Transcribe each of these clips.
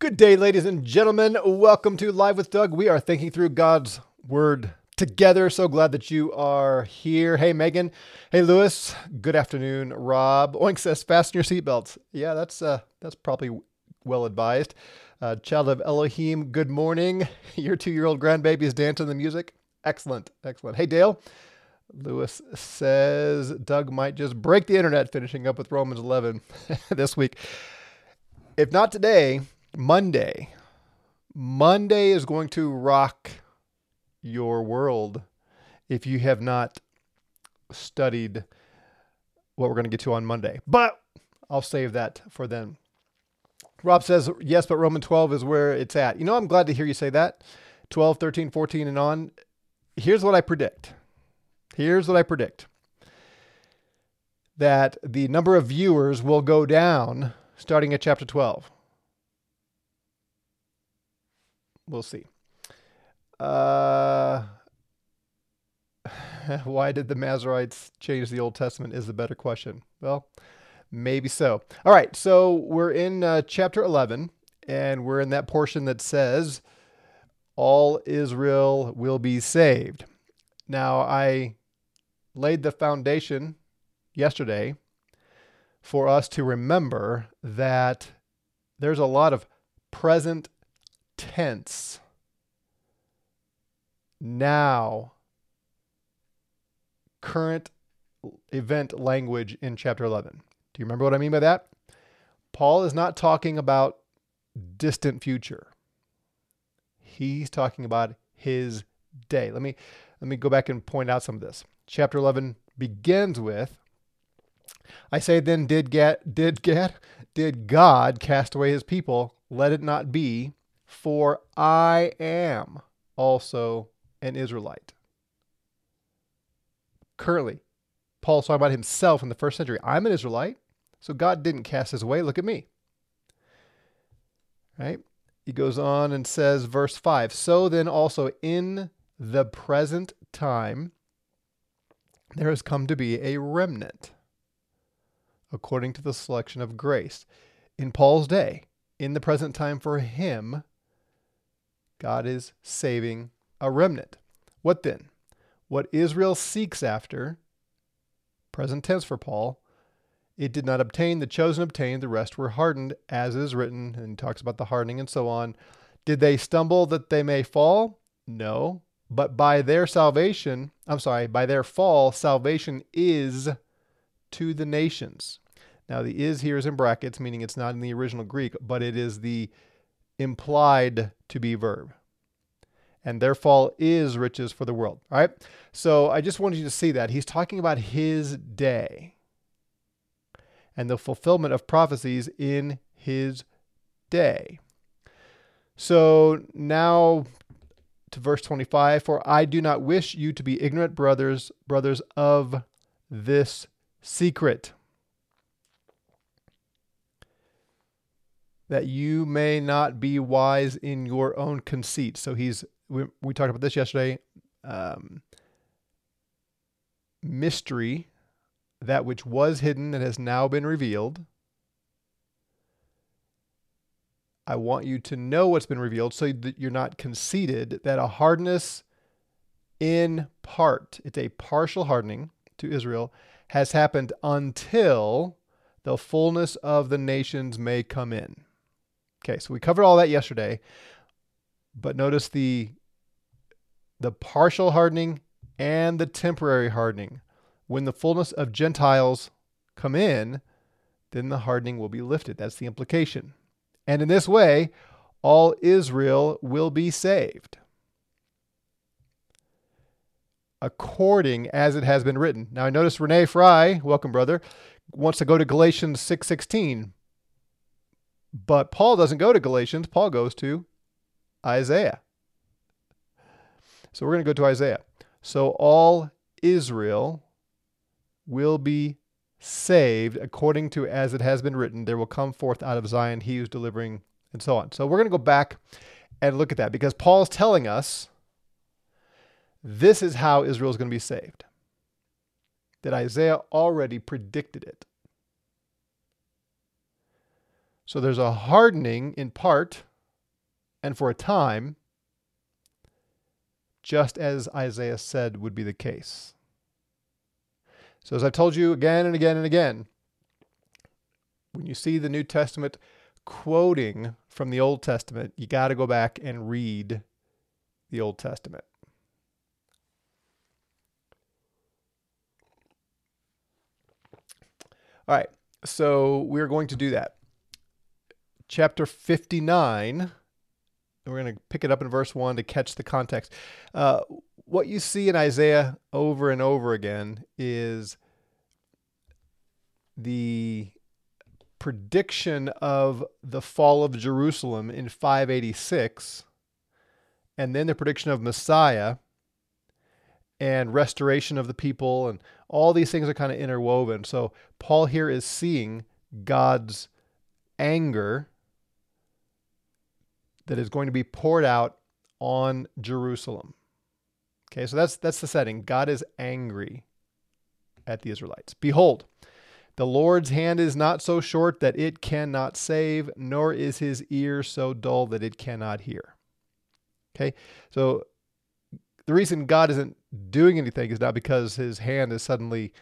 Good day, ladies and gentlemen. Welcome to Live with Doug. We are thinking through God's Word together. So glad that you are here. Hey, Megan. Hey, Lewis. Good afternoon, Rob. Oink says, fasten your seatbelts. Yeah, that's uh, that's probably well advised. Uh, child of Elohim, good morning. Your two-year-old grandbaby is dancing the music. Excellent, excellent. Hey, Dale. Lewis says Doug might just break the internet finishing up with Romans 11 this week. If not today, Monday. Monday is going to rock your world if you have not studied what we're going to get to on Monday. But I'll save that for then. Rob says, yes, but Roman 12 is where it's at. You know, I'm glad to hear you say that. 12, 13, 14, and on. Here's what I predict. Here's what I predict that the number of viewers will go down starting at chapter 12. We'll see. Uh, why did the Masoretes change the Old Testament? Is the better question. Well, maybe so. All right, so we're in uh, chapter 11, and we're in that portion that says, All Israel will be saved. Now, I laid the foundation yesterday for us to remember that there's a lot of present tense. Now, current event language in chapter 11. Do you remember what I mean by that? Paul is not talking about distant future. He's talking about his day. Let me let me go back and point out some of this. Chapter 11 begins with I say then did get did get did God cast away his people? Let it not be for I am also an Israelite. Currently, Paul's talking about himself in the first century. I'm an Israelite, so God didn't cast us away. Look at me. Right? He goes on and says, verse 5 So then also in the present time, there has come to be a remnant according to the selection of grace. In Paul's day, in the present time for him, God is saving a remnant. What then? What Israel seeks after, present tense for Paul, it did not obtain, the chosen obtained, the rest were hardened, as is written, and talks about the hardening and so on. Did they stumble that they may fall? No. But by their salvation, I'm sorry, by their fall, salvation is to the nations. Now, the is here is in brackets, meaning it's not in the original Greek, but it is the implied to be verb. And their fall is riches for the world. All right. So I just wanted you to see that. He's talking about his day and the fulfillment of prophecies in his day. So now to verse 25 For I do not wish you to be ignorant, brothers, brothers, of this secret that you may not be wise in your own conceit. So he's we, we talked about this yesterday. Um, mystery, that which was hidden and has now been revealed. I want you to know what's been revealed so that you're not conceited, that a hardness in part, it's a partial hardening to Israel, has happened until the fullness of the nations may come in. Okay, so we covered all that yesterday, but notice the the partial hardening and the temporary hardening. When the fullness of Gentiles come in, then the hardening will be lifted. That's the implication. And in this way, all Israel will be saved. According as it has been written. Now I notice Renee Fry, welcome brother, wants to go to Galatians 6:16. But Paul doesn't go to Galatians, Paul goes to Isaiah. So we're going to go to Isaiah. So all Israel will be saved according to as it has been written. There will come forth out of Zion he who's delivering, and so on. So we're going to go back and look at that because Paul's telling us this is how Israel is going to be saved. That Isaiah already predicted it. So there's a hardening in part and for a time, just as Isaiah said would be the case. So, as I've told you again and again and again, when you see the New Testament quoting from the Old Testament, you got to go back and read the Old Testament. All right, so we're going to do that. Chapter 59, we're going to pick it up in verse 1 to catch the context. Uh, what you see in Isaiah over and over again is the prediction of the fall of Jerusalem in 586, and then the prediction of Messiah and restoration of the people, and all these things are kind of interwoven. So, Paul here is seeing God's anger that is going to be poured out on Jerusalem. Okay, so that's that's the setting. God is angry at the Israelites. Behold, the Lord's hand is not so short that it cannot save, nor is his ear so dull that it cannot hear. Okay, so the reason God isn't doing anything is not because his hand is suddenly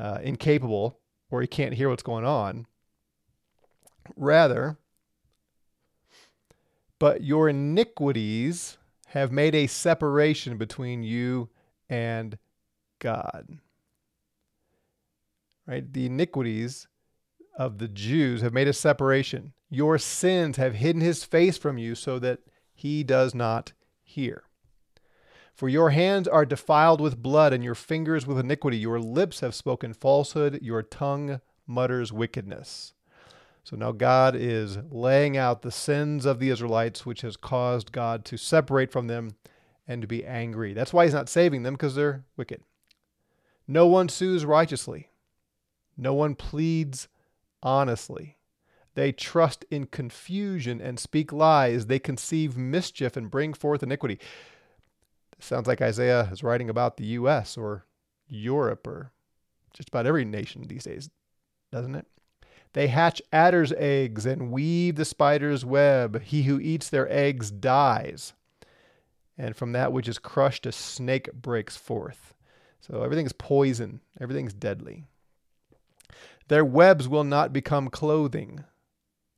uh, incapable or he can't hear what's going on. Rather, but your iniquities have made a separation between you and God. Right? The iniquities of the Jews have made a separation. Your sins have hidden his face from you so that he does not hear. For your hands are defiled with blood, and your fingers with iniquity. Your lips have spoken falsehood, your tongue mutters wickedness. So now God is laying out the sins of the Israelites, which has caused God to separate from them and to be angry. That's why he's not saving them, because they're wicked. No one sues righteously, no one pleads honestly. They trust in confusion and speak lies. They conceive mischief and bring forth iniquity. Sounds like Isaiah is writing about the U.S. or Europe or just about every nation these days, doesn't it? They hatch adder's eggs and weave the spider's web. He who eats their eggs dies. And from that which is crushed, a snake breaks forth. So everything's poison, everything's deadly. Their webs will not become clothing,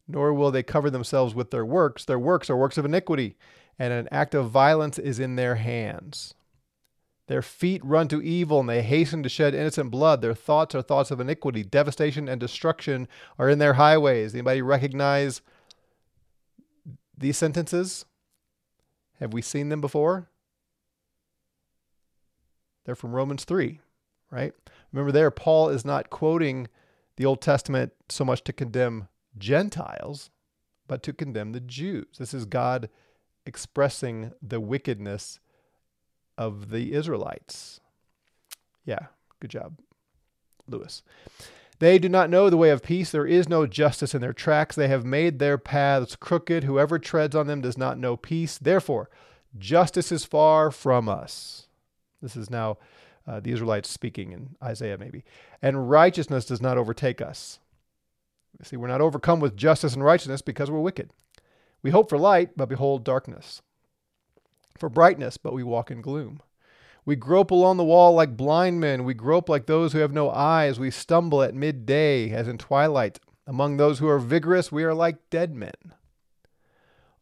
nor will they cover themselves with their works. Their works are works of iniquity, and an act of violence is in their hands. Their feet run to evil, and they hasten to shed innocent blood. Their thoughts are thoughts of iniquity. Devastation and destruction are in their highways. Anybody recognize these sentences? Have we seen them before? They're from Romans 3, right? Remember, there, Paul is not quoting the Old Testament so much to condemn Gentiles, but to condemn the Jews. This is God expressing the wickedness of the Israelites. Yeah, good job, Lewis. They do not know the way of peace. There is no justice in their tracks. They have made their paths crooked. Whoever treads on them does not know peace. Therefore, justice is far from us. This is now uh, the Israelites speaking in Isaiah, maybe. And righteousness does not overtake us. See, we're not overcome with justice and righteousness because we're wicked. We hope for light, but behold darkness. For brightness, but we walk in gloom. We grope along the wall like blind men. We grope like those who have no eyes. We stumble at midday, as in twilight. Among those who are vigorous, we are like dead men.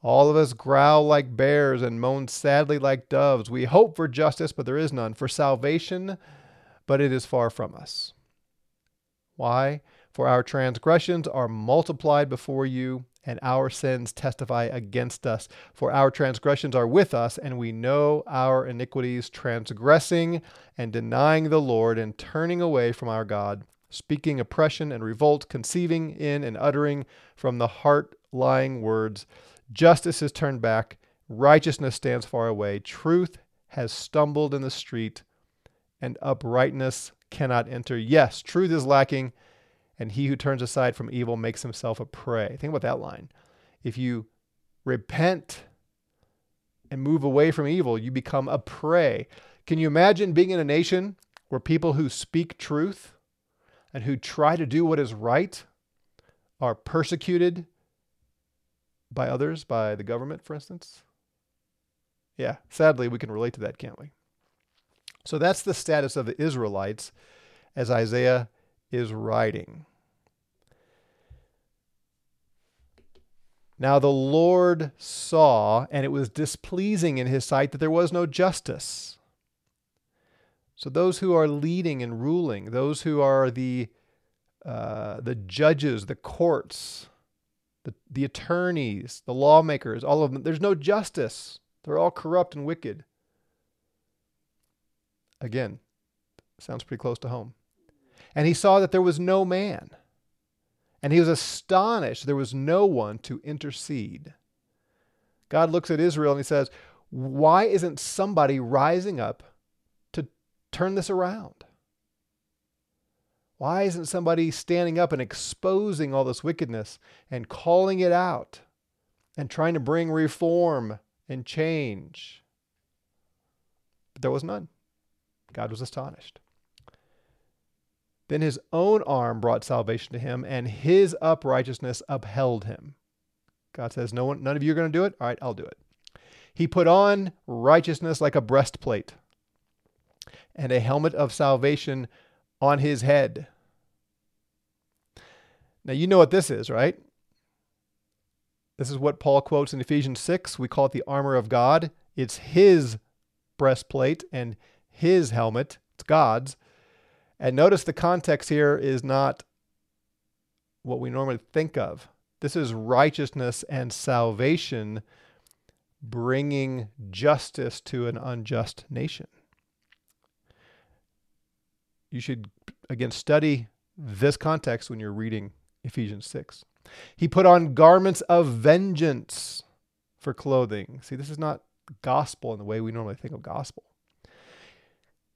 All of us growl like bears and moan sadly like doves. We hope for justice, but there is none. For salvation, but it is far from us. Why? For our transgressions are multiplied before you, and our sins testify against us. For our transgressions are with us, and we know our iniquities, transgressing and denying the Lord, and turning away from our God, speaking oppression and revolt, conceiving in and uttering from the heart lying words. Justice is turned back, righteousness stands far away, truth has stumbled in the street, and uprightness cannot enter. Yes, truth is lacking and he who turns aside from evil makes himself a prey. Think about that line. If you repent and move away from evil, you become a prey. Can you imagine being in a nation where people who speak truth and who try to do what is right are persecuted, by others, by the government, for instance? Yeah, sadly, we can relate to that, can't we? So that's the status of the Israelites as Isaiah is writing. Now the Lord saw, and it was displeasing in his sight that there was no justice. So those who are leading and ruling, those who are the uh, the judges, the courts, the, the attorneys, the lawmakers, all of them, there's no justice. They're all corrupt and wicked. Again, sounds pretty close to home. And he saw that there was no man. And he was astonished there was no one to intercede. God looks at Israel and he says, Why isn't somebody rising up to turn this around? Why isn't somebody standing up and exposing all this wickedness and calling it out and trying to bring reform and change? But there was none. God was astonished. Then his own arm brought salvation to him, and his uprightness upheld him. God says, No one, none of you are going to do it? All right, I'll do it. He put on righteousness like a breastplate and a helmet of salvation on his head. Now, you know what this is, right? This is what Paul quotes in Ephesians 6. We call it the armor of God. It's his breastplate and his helmet, it's God's. And notice the context here is not what we normally think of. This is righteousness and salvation bringing justice to an unjust nation. You should, again, study this context when you're reading Ephesians 6. He put on garments of vengeance for clothing. See, this is not gospel in the way we normally think of gospel.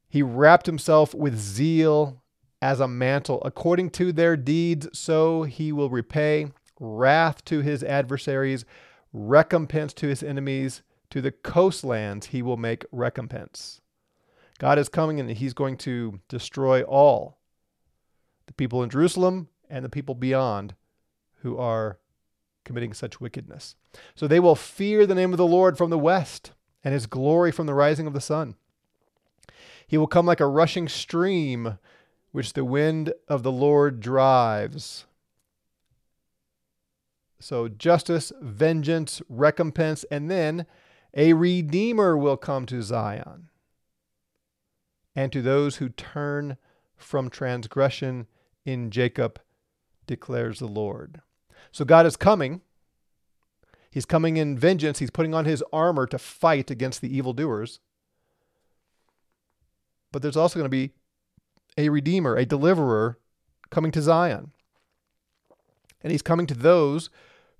He wrapped himself with zeal as a mantle. According to their deeds, so he will repay wrath to his adversaries, recompense to his enemies. To the coastlands, he will make recompense. God is coming and he's going to destroy all the people in Jerusalem and the people beyond who are committing such wickedness. So they will fear the name of the Lord from the west and his glory from the rising of the sun. He will come like a rushing stream, which the wind of the Lord drives. So, justice, vengeance, recompense, and then a redeemer will come to Zion and to those who turn from transgression in Jacob, declares the Lord. So, God is coming. He's coming in vengeance. He's putting on his armor to fight against the evildoers but there's also going to be a redeemer, a deliverer coming to Zion. And he's coming to those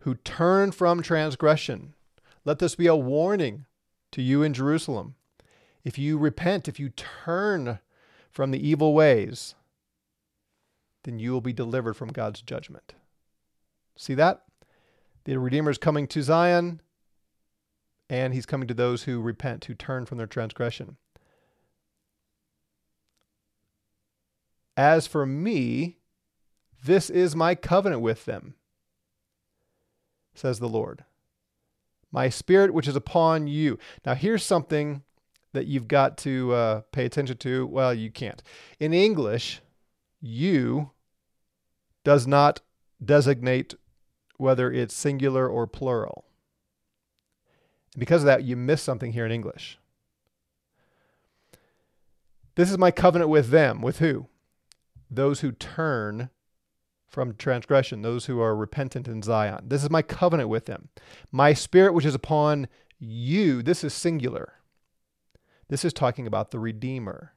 who turn from transgression. Let this be a warning to you in Jerusalem. If you repent, if you turn from the evil ways, then you will be delivered from God's judgment. See that? The Redeemer is coming to Zion, and he's coming to those who repent, who turn from their transgression. As for me, this is my covenant with them, says the Lord. My spirit, which is upon you. Now, here's something that you've got to uh, pay attention to. Well, you can't. In English, you does not designate whether it's singular or plural. And because of that, you miss something here in English. This is my covenant with them. With who? Those who turn from transgression, those who are repentant in Zion. This is my covenant with them. My spirit, which is upon you, this is singular. This is talking about the Redeemer.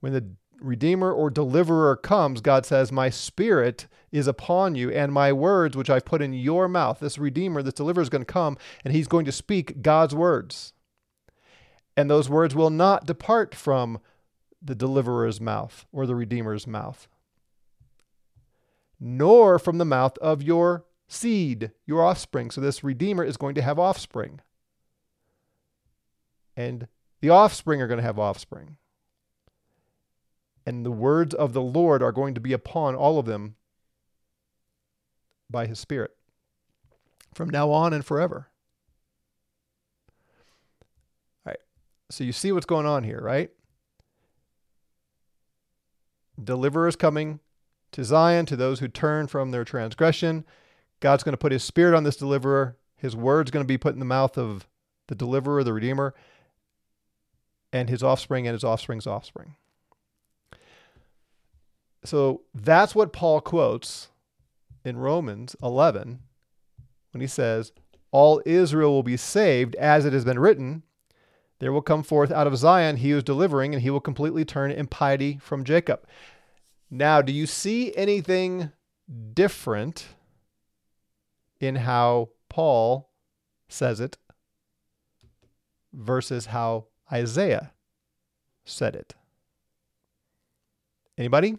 When the Redeemer or Deliverer comes, God says, My spirit is upon you, and my words, which I've put in your mouth. This Redeemer, this Deliverer, is going to come, and he's going to speak God's words. And those words will not depart from the deliverer's mouth or the redeemer's mouth, nor from the mouth of your seed, your offspring. So this redeemer is going to have offspring. And the offspring are going to have offspring. And the words of the Lord are going to be upon all of them by his Spirit. from now on and forever. All right. So you see what's going on here, right? Deliverer is coming to Zion, to those who turn from their transgression. God's going to put his spirit on this deliverer. His word's going to be put in the mouth of the deliverer, the redeemer, and his offspring and his offspring's offspring. So that's what Paul quotes in Romans 11 when he says, All Israel will be saved, as it has been written. There will come forth out of Zion he who is delivering, and he will completely turn impiety from Jacob. Now, do you see anything different in how Paul says it versus how Isaiah said it? Anybody?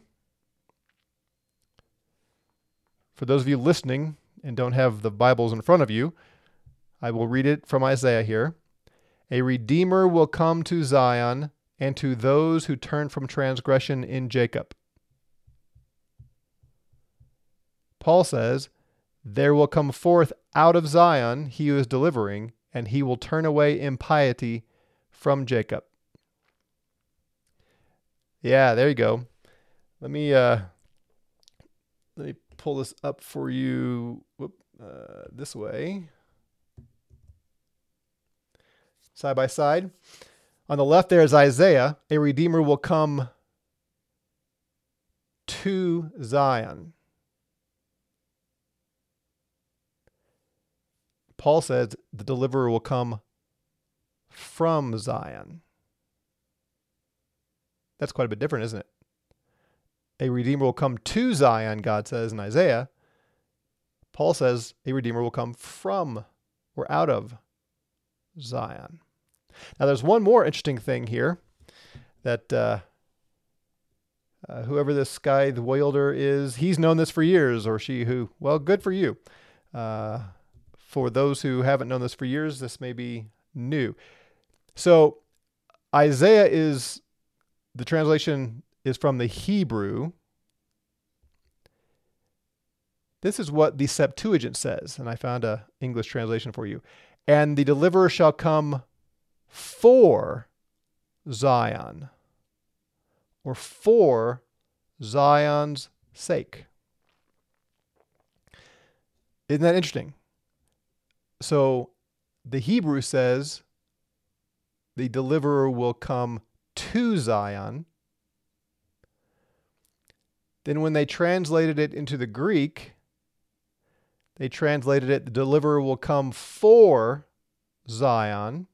For those of you listening and don't have the Bibles in front of you, I will read it from Isaiah here. A redeemer will come to Zion and to those who turn from transgression in Jacob. Paul says, There will come forth out of Zion he who is delivering, and he will turn away impiety from Jacob. Yeah, there you go. Let me uh, let me pull this up for you whoop, uh, this way. Side by side. On the left, there is Isaiah. A redeemer will come to Zion. Paul says the deliverer will come from Zion. That's quite a bit different, isn't it? a redeemer will come to Zion, God says in Isaiah. Paul says a redeemer will come from or out of Zion. Now, there's one more interesting thing here that uh, uh, whoever this guy, the Wilder, is, he's known this for years, or she who, well, good for you. Uh, for those who haven't known this for years, this may be new. So, Isaiah is the translation is from the Hebrew. This is what the Septuagint says, and I found a English translation for you. And the deliverer shall come for Zion, or for Zion's sake. Isn't that interesting? So the Hebrew says the deliverer will come to Zion, then, when they translated it into the Greek, they translated it the deliverer will come for Zion.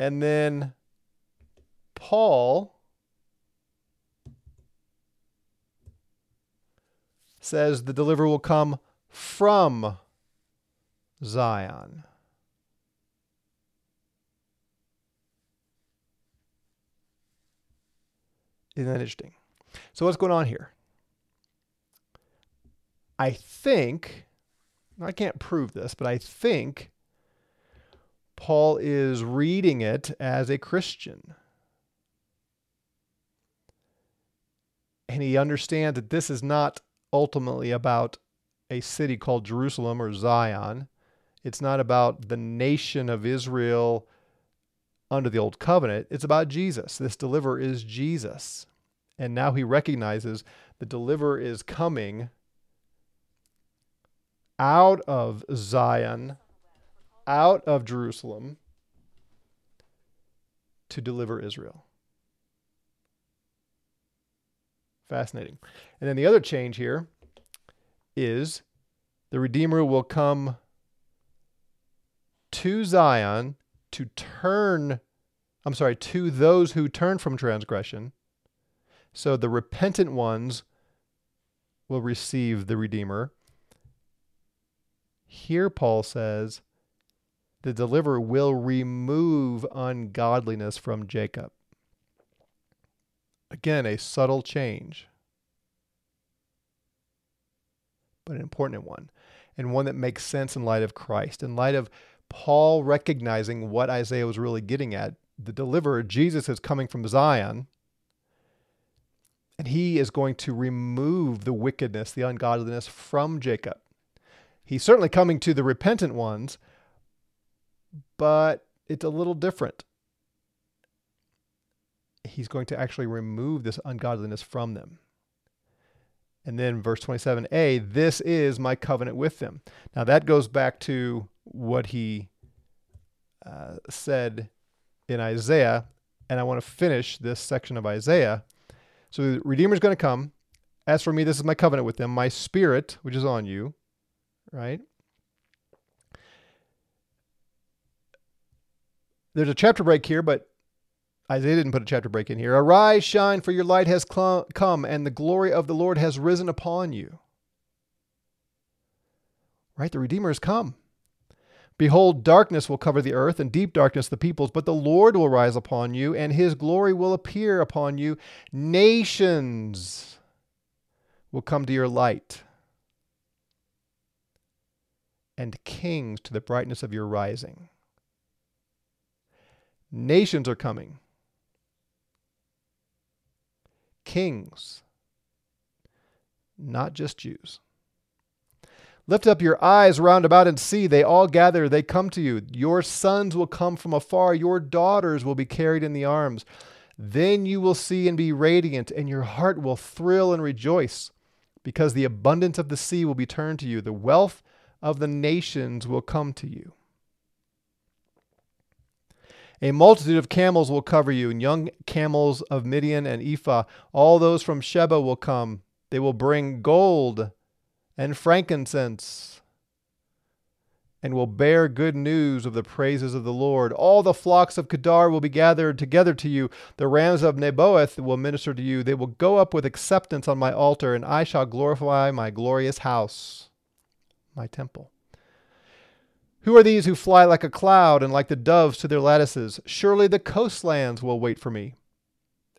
And then Paul says the deliverer will come from Zion. Isn't that interesting? So what's going on here? I think, I can't prove this, but I think Paul is reading it as a Christian. And he understands that this is not ultimately about a city called Jerusalem or Zion. It's not about the nation of Israel under the old covenant. It's about Jesus. This deliverer is Jesus. And now he recognizes the deliverer is coming out of Zion, out of Jerusalem to deliver Israel. Fascinating. And then the other change here is the Redeemer will come to Zion to turn, I'm sorry, to those who turn from transgression so the repentant ones will receive the Redeemer. Here, Paul says, the deliverer will remove ungodliness from Jacob. Again, a subtle change, but an important one, and one that makes sense in light of Christ, in light of Paul recognizing what Isaiah was really getting at. The deliverer, Jesus, is coming from Zion and he is going to remove the wickedness, the ungodliness from Jacob. He's certainly coming to the repentant ones, but it's a little different. He's going to actually remove this ungodliness from them. And then verse 27a, this is my covenant with them. Now that goes back to what he uh, said in Isaiah. And I want to finish this section of Isaiah. So the Redeemer is going to come. As for me, this is my covenant with them, my spirit, which is on you, right? There's a chapter break here, but Isaiah didn't put a chapter break in here. Arise, shine, for your light has cl- come, and the glory of the Lord has risen upon you. Right? The Redeemer has come. Behold, darkness will cover the earth, and deep darkness the peoples, but the Lord will rise upon you, and his glory will appear upon you. Nations will come to your light, and kings to the brightness of your rising. Nations are coming kings, not just Jews. Lift up your eyes round about and see, they all gather, they come to you. Your sons will come from afar, your daughters will be carried in the arms. Then you will see and be radiant, and your heart will thrill and rejoice, because the abundance of the sea will be turned to you, the wealth of the nations will come to you. A multitude of camels will cover you, and young camels of Midian and Ephah. All those from Sheba will come. They will bring gold and frankincense and will bear good news of the praises of the Lord. All the flocks of Kedar will be gathered together to you. The rams of Nebaioth will minister to you. They will go up with acceptance on my altar, and I shall glorify my glorious house, my temple. Who are these who fly like a cloud and like the doves to their lattices? Surely the coastlands will wait for me.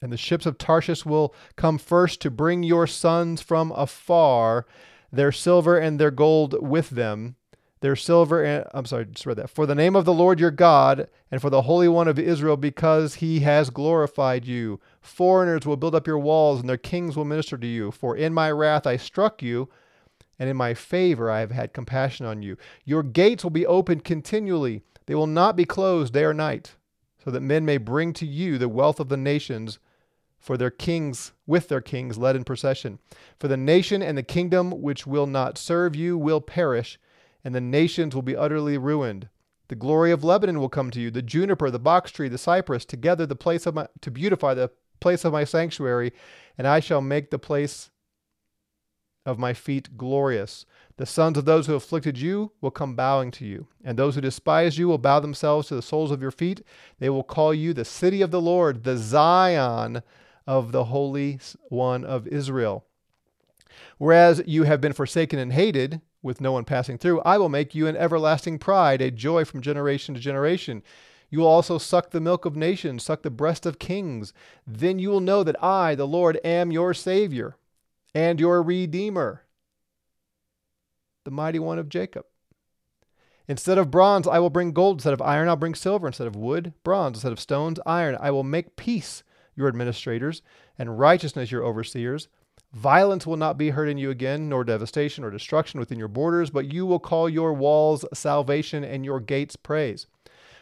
And the ships of Tarshish will come first to bring your sons from afar, their silver and their gold with them. Their silver and I'm sorry, just read that. For the name of the Lord your God and for the Holy One of Israel, because he has glorified you. Foreigners will build up your walls, and their kings will minister to you. For in my wrath I struck you and in my favor I have had compassion on you. Your gates will be opened continually, they will not be closed day or night, so that men may bring to you the wealth of the nations for their kings with their kings led in procession. For the nation and the kingdom which will not serve you will perish, and the nations will be utterly ruined. The glory of Lebanon will come to you, the juniper, the box tree, the cypress, together the place of my, to beautify the place of my sanctuary, and I shall make the place of my feet glorious. The sons of those who afflicted you will come bowing to you, and those who despise you will bow themselves to the soles of your feet. They will call you the city of the Lord, the Zion of the Holy One of Israel. Whereas you have been forsaken and hated, with no one passing through, I will make you an everlasting pride, a joy from generation to generation. You will also suck the milk of nations, suck the breast of kings. Then you will know that I, the Lord, am your Savior and your Redeemer, the mighty one of Jacob. Instead of bronze, I will bring gold. Instead of iron, I'll bring silver. Instead of wood, bronze. Instead of stones, iron. I will make peace your administrators, and righteousness your overseers. Violence will not be heard in you again, nor devastation or destruction within your borders, but you will call your walls salvation and your gates praise.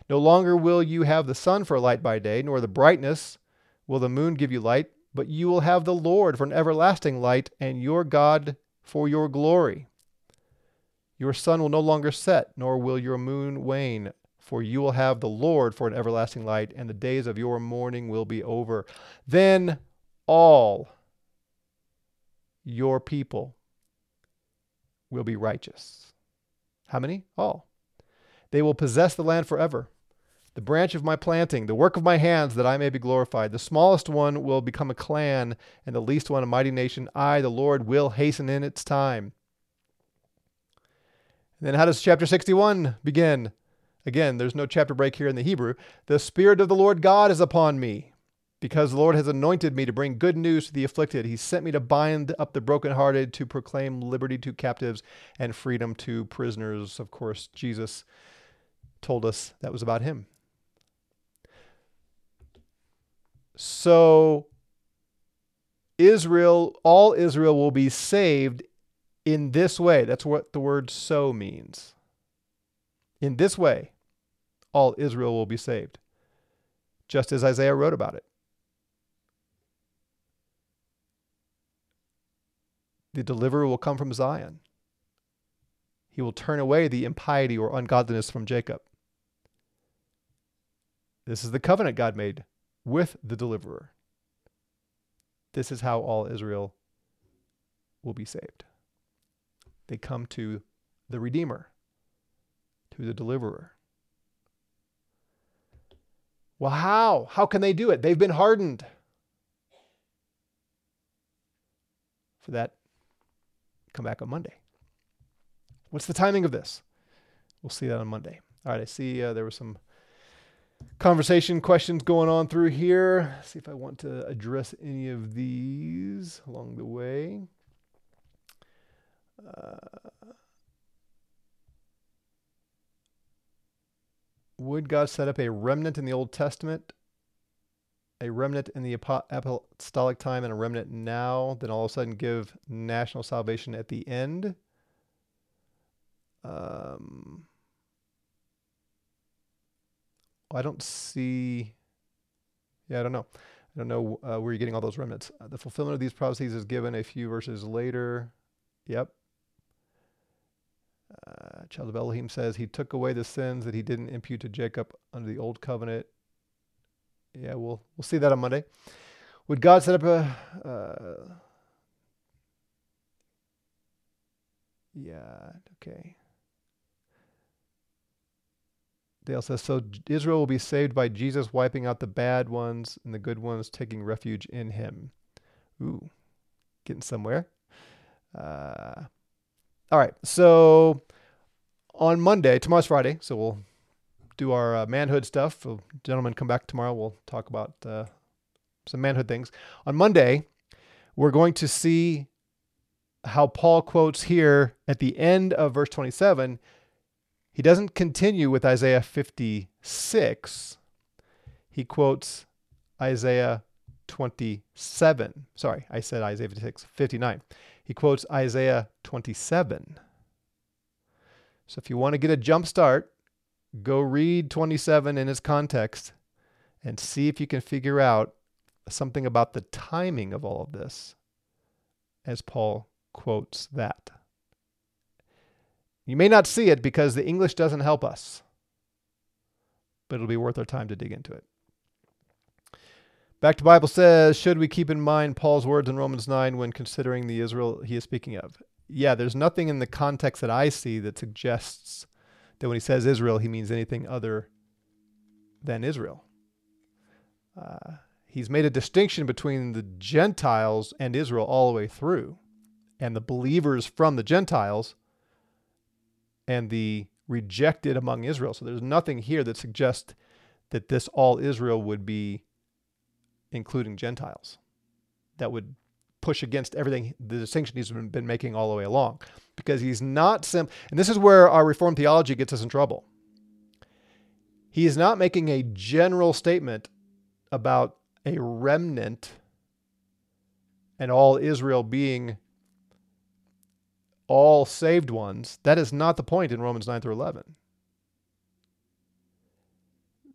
No longer will you have the sun for light by day, nor the brightness will the moon give you light, but you will have the Lord for an everlasting light, and your God for your glory. Your sun will no longer set, nor will your moon wane, for you will have the Lord for an everlasting light, and the days of your mourning will be over. Then all your people will be righteous. How many? All. They will possess the land forever the branch of my planting, the work of my hands, that I may be glorified. The smallest one will become a clan, and the least one a mighty nation. I, the Lord, will hasten in its time. And then how does chapter 61 begin? Again, there's no chapter break here in the Hebrew. The Spirit of the Lord God is upon me, because the Lord has anointed me to bring good news to the afflicted. He sent me to bind up the brokenhearted, to proclaim liberty to captives and freedom to prisoners. Of course, Jesus told us that was about him. So Israel, all Israel will be saved In this way, that's what the word so means. In this way, all Israel will be saved, just as Isaiah wrote about it. The deliverer will come from Zion. He will turn away the impiety or ungodliness from Jacob. This is the covenant God made with the deliverer. This is how all Israel will be saved. They come to the Redeemer, to the deliverer. Well, how? How can they do it? They've been hardened. For that, come back on Monday. What's the timing of this? We'll see that on Monday. All right, I see uh, there was some conversation questions going on through here. Let's see if I want to address any of these along the way. Uh, would God set up a remnant in the Old Testament, a remnant in the apostolic time, and a remnant now, then all of a sudden give national salvation at the end? Um, I don't see. Yeah, I don't know. I don't know uh, where you're getting all those remnants. Uh, the fulfillment of these prophecies is given a few verses later. Yep. Uh, Child of Elohim says he took away the sins that he didn't impute to Jacob under the old covenant. Yeah, we'll we'll see that on Monday. Would God set up a? Uh, yeah. Okay. Dale says, so Israel will be saved by Jesus wiping out the bad ones and the good ones taking refuge in him. Ooh, getting somewhere. Uh, all right. So on Monday, tomorrow's Friday, so we'll do our uh, manhood stuff. Gentlemen, come back tomorrow. We'll talk about uh, some manhood things. On Monday, we're going to see how Paul quotes here at the end of verse 27 he doesn't continue with Isaiah 56. He quotes Isaiah 27. Sorry, I said Isaiah 56, 59. He quotes Isaiah 27. So if you want to get a jump start, go read 27 in its context and see if you can figure out something about the timing of all of this as Paul quotes that. You may not see it because the English doesn't help us, but it'll be worth our time to dig into it. Back to Bible says, should we keep in mind Paul's words in Romans 9 when considering the Israel he is speaking of? Yeah, there's nothing in the context that I see that suggests that when he says Israel, he means anything other than Israel. Uh, he's made a distinction between the Gentiles and Israel all the way through, and the believers from the Gentiles and the rejected among Israel. So there's nothing here that suggests that this all Israel would be including Gentiles. That would push against everything the distinction he's been making all the way along because he's not sim and this is where our reformed theology gets us in trouble he is not making a general statement about a remnant and all israel being all saved ones. That is not the point in Romans 9 through 11.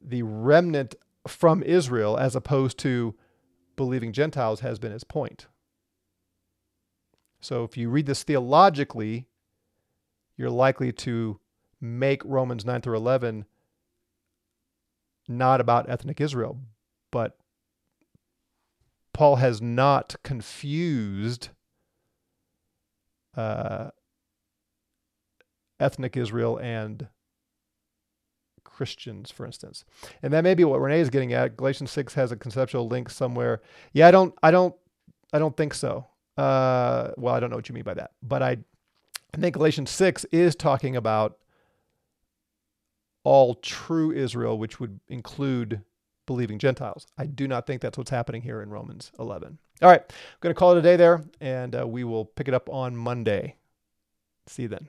The remnant from Israel, as opposed to believing Gentiles, has been his point. So if you read this theologically, you're likely to make Romans 9 through 11 not about ethnic Israel, but Paul has not confused uh, ethnic Israel and Christians, for instance. And that may be what Renee is getting at. Galatians six has a conceptual link somewhere. Yeah, I don't, I don't, I don't think so. Uh, well, I don't know what you mean by that, but I, I think Galatians six is talking about all true Israel, which would include believing Gentiles. I do not think that's what's happening here in Romans 11. All right, I'm going to call it a day there, and uh, we will pick it up on Monday. See you then.